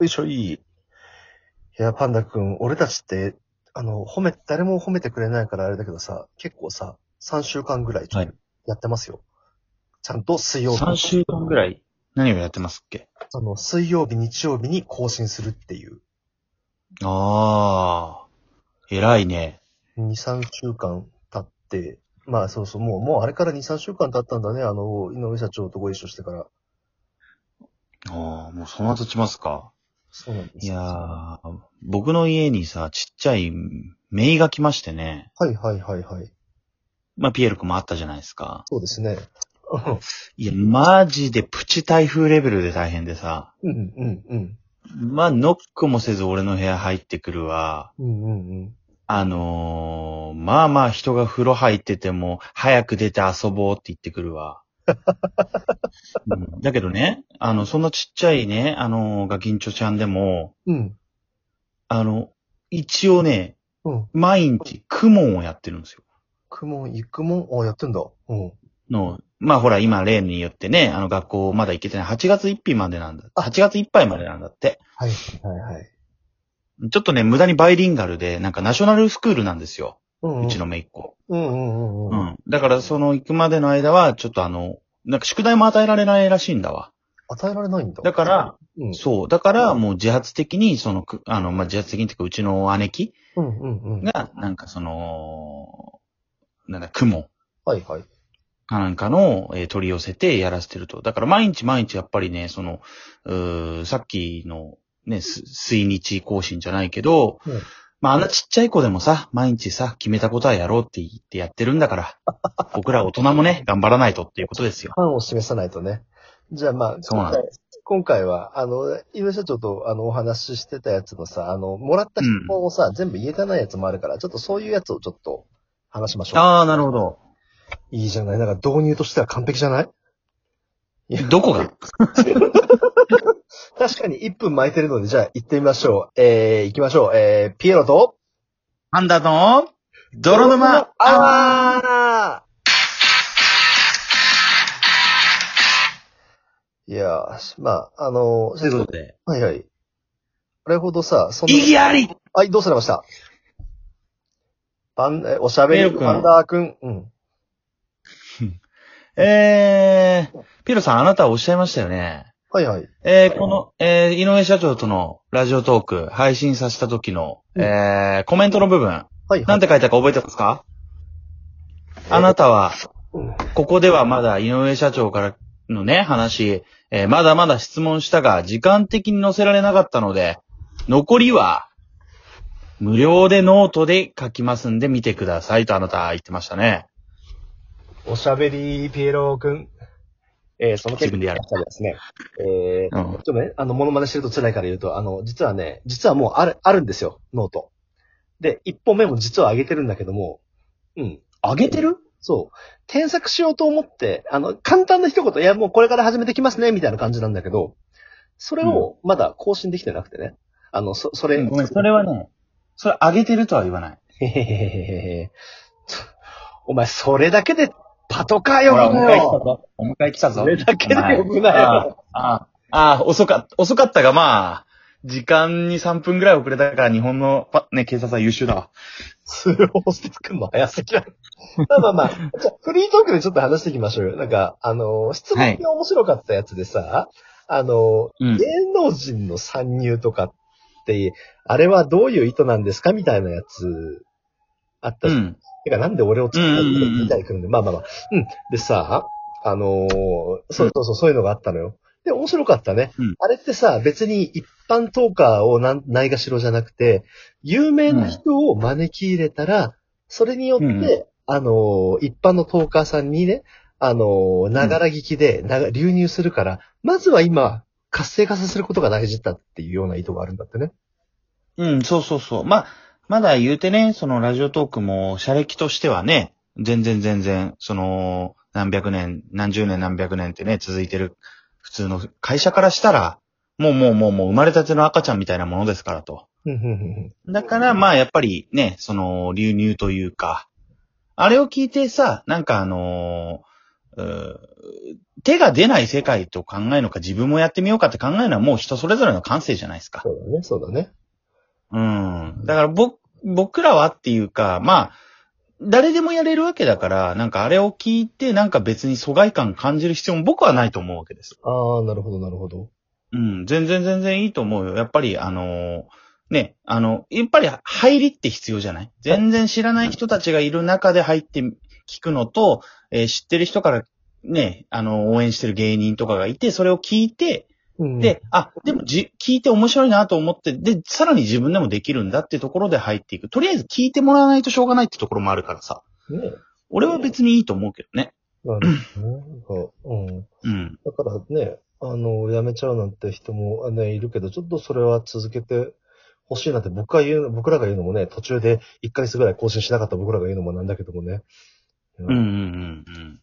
よいしょ、いい。いや、パンダくん、俺たちって、あの、褒め、誰も褒めてくれないからあれだけどさ、結構さ、3週間ぐらいちょっとはいやってますよ。ちゃんと水曜日。3週間ぐらい何をやってますっけ？あの、水曜日、日曜日に更新するっていう。ああ、偉いね。2、3週間経って、まあそうそう、もう、もうあれから2、3週間経ったんだね、あの、井上社長とご一緒してから。ああ、もうそんな経ちますか？そうなんですいよやー、僕の家にさ、ちっちゃいメイが来ましてね。はいはいはいはい。まあ、ピエール君もあったじゃないですか。そうですね。いや、マジでプチ台風レベルで大変でさ。うんうんうん。まあ、ノックもせず俺の部屋入ってくるわ。うんうんうん。あのー、まあまあ人が風呂入ってても、早く出て遊ぼうって言ってくるわ。うんだけどね、あの、そんなちっちゃいね、あのー、ガキンチョちゃんでも、うん。あの、一応ね、うん。毎日、クモンをやってるんですよ。くもん、いくもん、あ、やってんだ。うん。の、まあほら、今、例によってね、あの、学校まだ行けてない。8月1日までなんだ。あ8月いっぱいまでなんだって。はいはいはい。ちょっとね、無駄にバイリンガルで、なんかナショナルスクールなんですよ。うん、うちの姪っ子。うんうんうんううん。ん。だから、その行くまでの間は、ちょっとあの、なんか宿題も与えられないらしいんだわ。与えられないんだ。だから、うん。そう。だから、もう自発的に、その、くあの、まあ、自発的にっていうか、うちの姉貴うんうんうん。が、なんかその、なんだ、雲はいはい。かなんかの、えー取り寄せてやらせてると。だから、毎日毎日やっぱりね、その、うーさっきの、ね、す水日更新じゃないけど、うんまあ、あんなちっちゃい子でもさ、毎日さ、決めたことはやろうって言ってやってるんだから、僕ら大人もね、頑張らないとっていうことですよ。ファンを示さないとね。じゃあまあ、そうなんで今回は、あの、井上社長とあの、お話ししてたやつのさ、あの、もらった質問をさ、全部言えてないやつもあるから、ちょっとそういうやつをちょっと話しましょう。ああ、なるほど。いいじゃないなんか導入としては完璧じゃない？どこが？確かに1分巻いてるので、じゃあ行ってみましょう。えー、行きましょう。えー、ピエロと、パンダの、泥沼アワーいやー、まあ、あのー、ということで、はいはい。あれほどさ、そんな意義ありはい、どうされました？パン、えおしゃべりパンダーくん。うん。えー、ピロさん、あなたはおっしゃいましたよね。はいはい。えー、この、えー、井上社長とのラジオトーク配信させた時の、うんえー、コメントの部分、はいはい。なんて書いたか覚えてますか？あなたは、うんここではまだ井上社長からのね、話、えーまだまだ質問したが、時間的に載せられなかったので、残りは、無料でノートで書きますんで見てくださいとあなた言ってましたね。おしゃべりピエロくん。えー、その自分でやるですね。えー、うんちょっとね、あの、モノマネしてると辛いから言うと、あの、実はね、実はもうある、あるんですよ、 note。で、一本目も実は上げてるんだけども、うん。あげてる？そう。添削しようと思って、あの、簡単な一言、いや、もうこれから始めてきますね、みたいな感じなんだけど、それをまだ更新できてなくてね。あの、そ、それ、ごめん、それはね、それあげてるとは言わない。へへへへへへ。お前、それだけでパトカー呼ぶな迎え来たよ。ぞ。お迎え来たぞ。それだけで呼ぶなよ。ああ、遅かった、遅かったが、まあ、時間に3分ぐらい遅れたから日本のパ、ね、警察は優秀だわ。通報してくんの早すぎだ。まあまあまあ、じゃあフリートークでちょっと話していきましょうよ。なんか、あの、質問が面白かったやつでさ、あの、うん芸能人の参入とかって、あれはどういう意図なんですかみたいなやつ、あった。てか、なんで俺を作ったうんうんうんうんみたいに来るんで、まあまあまあ。うん。でさ、あのーそうそうそう、そういうのがあったのよ。で、面白かったね。うんあれってさ、別に一般トーカーをなんないがしろじゃなくて、有名な人を招き入れたら、それによって、うんうんあのー一般のトーカーさんにね、あのーながら聞きで、なが流入するから、まずは今、活性化させることが大事だっていうような意図があるんだってね。うん、そうそうそう。まあ、まだ言うてね、そのラジオトークも、社歴としてはね、全然全然、その、何百年、何十年何百年ってね、続いてる、普通の会社からしたら、もうもうもうもう生まれたての赤ちゃんみたいなものですからと。だから、まあ、やっぱりね、その、流入というか、あれを聞いてさ、なんかあの手が出ない世界と考えるのか自分もやってみようかって考えるのはもう人それぞれの感性じゃないですか。そうだね、そうだね。うん。だから僕、僕らはっていうか、まあ、誰でもやれるわけだから、なんかあれを聞いて、なんか別に疎外感感じる必要も僕はないと思うわけです。ああ、なるほど、なるほど。うん、全然全然いいと思うよ。やっぱり、あのーね、あの、やっぱり入りって必要じゃない？全然知らない人たちがいる中で入って聞くのと、えー知ってる人からね、あの、応援してる芸人とかがいて、それを聞いて、うん、で、あ、でもじ、聞いて面白いなと思って、で、さらに自分でもできるんだっていうところで入っていく。とりあえず聞いてもらわないとしょうがないってところもあるからさ。ね。俺は別にいいと思うけどね。なるほどね。なんかうん。うん。だからね、あの、辞めちゃうなんて人もね、いるけど、ちょっとそれは続けて欲しいなって僕が言う、僕らが言うのもね、途中で1ヶ月ぐらい更新しなかった僕らが言うのもなんだけどもね。うんうんうんうん。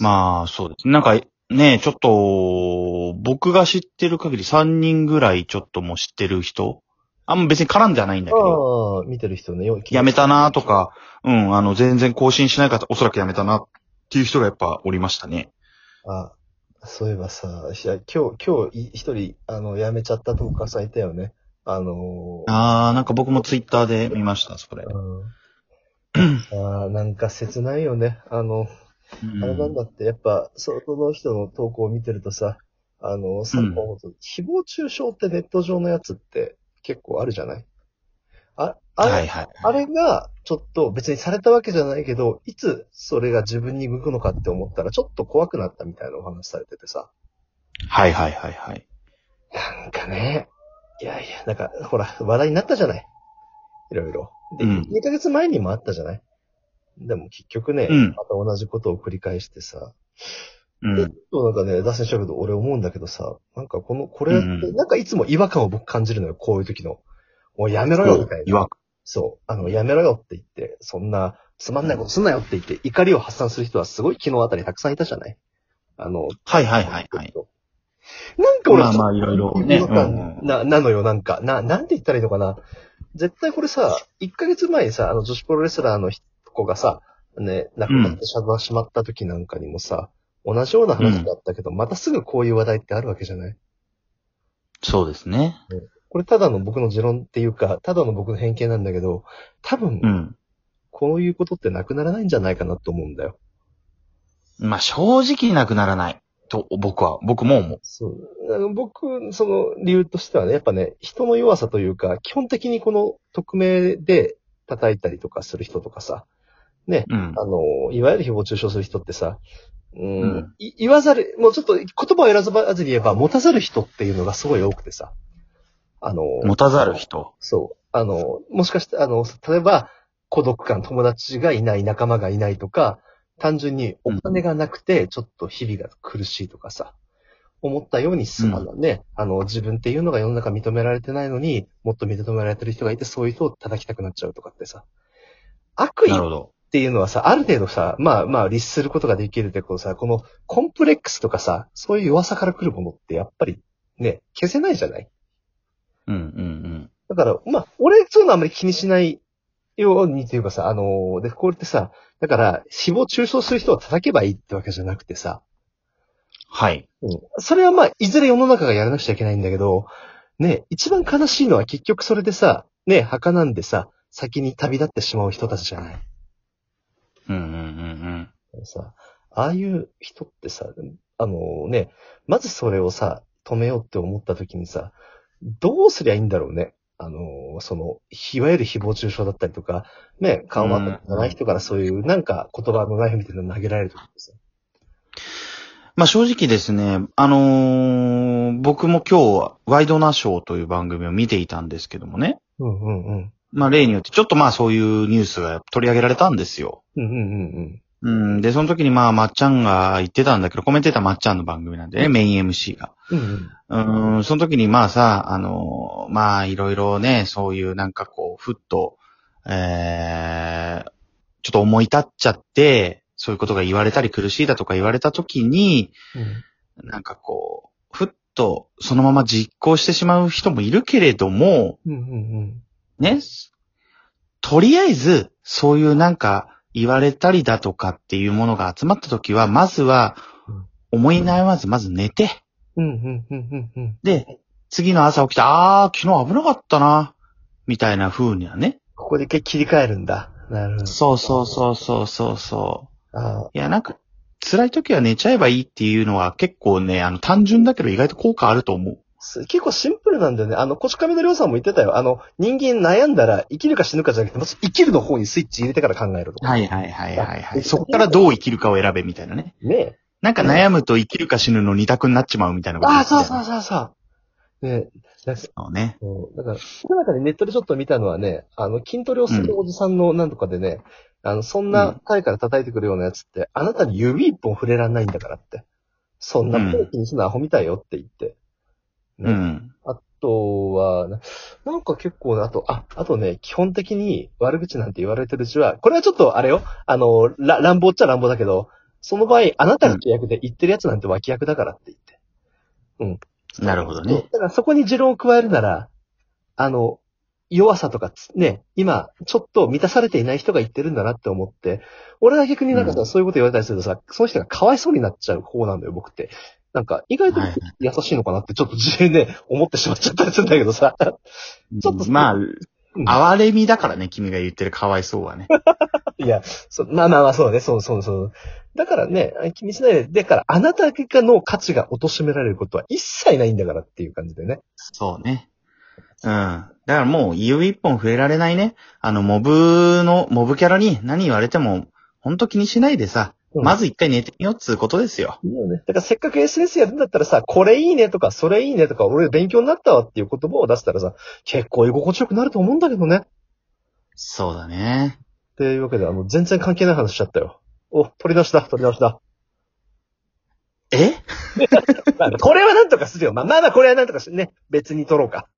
まあ、そうです。なんか、ね、ちょっと、僕が知ってる限り3人ぐらいちょっともう知ってる人あんま別に絡んではないんだけど、ああ、見てる人ね。よやめたなとか、うん、あの、全然更新しない方、おそらくやめたなっていう人がやっぱおりましたね。あ、そういえばさ、いや今日、今日い一人、あの、辞めちゃったトーカーさんいたよね。あのーあー、なんか僕もツイッターで見ました、それ。うん あーなんか切ないよね。あの、うんあれなんだって、やっぱ、その人の投稿を見てるとさ、あの、さ、うん誹謗中傷ってネット上のやつって結構あるじゃない？あ、あれ、はいはい。あれが、ちょっと別にされたわけじゃないけど、いつそれが自分に向くのかって思ったら、ちょっと怖くなったみたいなお話されててさ。はいはいはいはい。なんかね、いやいや、なんか、ほら、話題になったじゃない？いろいろ。で、うん2ヶ月前にもあったじゃない？でも結局ね、うんまた同じことを繰り返してさ、でうん。なんかね、脱線しちゃうけど、俺思うんだけどさ、なんかこの、これって、なんかいつも違和感を僕感じるのよ、こういう時の。もうやめろよ、みたいな。違和そう。あの、やめろよって言って、そんな、つまんないことすんなよって言って、怒りを発散する人はすごい昨日あたりたくさんいたじゃない？あの、はいはいはいはい。なんか俺、まあまあいろいろねな、なのよ、なんか。な、なんて言ったらいいのかな。絶対これさ、1ヶ月前にさ、あの女子プロレスラーの子がさ、ね、亡くなってしまった時なんかにもさ、同じような話だったけど、またすぐこういう話題ってあるわけじゃない？そうですね。これただの僕の持論っていうか、ただの僕の偏見なんだけど、多分う、ん。こういうことってなくならないんじゃないかなと思うんだよ。まあ正直なくならない。と、僕は、僕も思う。そう。あの僕、その理由としてはね、やっぱね、人の弱さというか、基本的にこの匿名で叩いたりとかする人とかさ、ね、うん。あの、いわゆる誹謗中傷する人ってさ、うん、うんい言わざる、もうちょっと言葉を選ばずに言えば、持たざる人っていうのがすごい多くてさ、あの、持たざる人？そう。あの、もしかして、あの、例えば、孤独感、友達がいない、仲間がいないとか、単純にお金がなくて、ちょっと日々が苦しいとかさ、思ったようにす、うんあのね、あの、自分っていうのが世の中認められてないのに、もっと認められてる人がいて、そういう人を叩きたくなっちゃうとかってさ、悪意っ。ていうのはさ、ある程度さ、まあまあ、律することができるってこうさ、このコンプレックスとかさ、そういう弱さから来るものってやっぱりね、消せないじゃない？うんうんだから、まあ、俺、そういうのあんまり気にしないようにというかさ、あのーで、これってさ、だから、誹謗中傷する人を叩けばいいってわけじゃなくてさ、はい。うん。それはまあ、いずれ世の中がやらなくちゃいけないんだけど、ね、一番悲しいのは結局それでさ、ね、墓なんでさ、先に旅立ってしまう人たちじゃない？うんうんうんさ、ああいう人ってさ、あのね、まずそれをさ、止めようって思った時にさ、どうすりゃいいんだろうね。あの、その、いわゆる誹謗中傷だったりとか、ね、顔はじゃない人からそういう、なんか言葉のナイフみたいなの投げられるときですよ。まあ正直ですね、あのー僕も今日はワイドナショーという番組を見ていたんですけどもね。うんうんうん。まあ例によってちょっとまあそういうニュースが取り上げられたんですよ。うんうんうんうん。で、その時にまあまっちゃんが言ってたんだけど、コメンテーターまっちゃんの番組なんでね、メイン MC が。うん。うんうん、その時にまあさ、あのーまあいろいろね、そういうなんかこう、ふっと、えー、ちょっと思い立っちゃって、そういうことが言われたり苦しいだとか言われた時に、うん。なんかこう、ふっとそのまま実行してしまう人もいるけれども、うんうんうん。ね、とりあえず、そういうなんか、言われたりだとかっていうものが集まった時は、まずはうん、思い悩まず、まず寝て、うん、うん、うん、うん、うん。で、次の朝起きて、あー、昨日危なかったな、みたいな風にはね。ここで切り替えるんだ。なるほど。そうそうそうそうそうそう。あいや、なんか、辛い時は寝ちゃえばいいっていうのは結構ね、あの、単純だけど意外と効果あると思う。す結構シンプルなんだよね。あの、こち亀のりょうさんも言ってたよ。あの、人間悩んだら生きるか死ぬかじゃなくて、まず生きるの方にスイッチ入れてから考えると。はいはいはいはいはい。あそこからどう生きるかを選べみたいなね。ねえ。なんか悩むと生きるか死ぬの二択になっちまうみたいなことああ、言ってたよそうそうそうそう。ねえ。そうね。だから、この中でネットでちょっと見たのはね、あの、筋トレをするおじさんのなんとかでね、あの、そんな回から叩いてくるようなやつって、あなたに指一本触れらんないんだからって。そんなこと気にするのアホみたいよって言って。ねうん。あとは、ななんか結構ね、あと、あ、あとね、基本的に悪口なんて言われてるうちは、これはちょっとあれよ、あの、ら乱暴っちゃ乱暴だけど、その場合、あなたが主役で言ってるやつなんて脇役だからって言って。うん。なるほどね。だからそこに持論を加えるなら、あの、弱さとかつ、ね、今、ちょっと満たされていない人が言ってるんだなって思って、俺は逆になんかさ、うんそういうこと言われたりするとさ、その人がかわいそうになっちゃう方なんだよ、僕って。なんか、意外とはい優しいのかなって、ちょっと自分で 思ってしまっちゃったりするんだけどさ。ちょっとまあ、ん哀れみだからね、君が言ってるかわいそうはね。いや、そまあまあまあ、そうね、そうそうそう。だからね、気にしないで、だからあなたの価値が貶められることは一切ないんだからっていう感じでね。そうね。うん。だからもう、指一本触れられないね。あの、モブの、モブキャラに何言われても、ほんと気にしないでさ、うんまず一回寝てみようっつうことですよ。いいよね。だからせっかく SNS やるんだったらさ、これいいねとか、それいいねとか、俺勉強になったわっていう言葉を出したらさ、結構居心地よくなると思うんだけどね。そうだね。っていうわけで、あの、全然関係ない話しちゃったよ。お、取り直しだ、取り直しだ。え？まあこれはなんとかするよ。まあまあまあ、これはなんとかしね。別に取ろうか。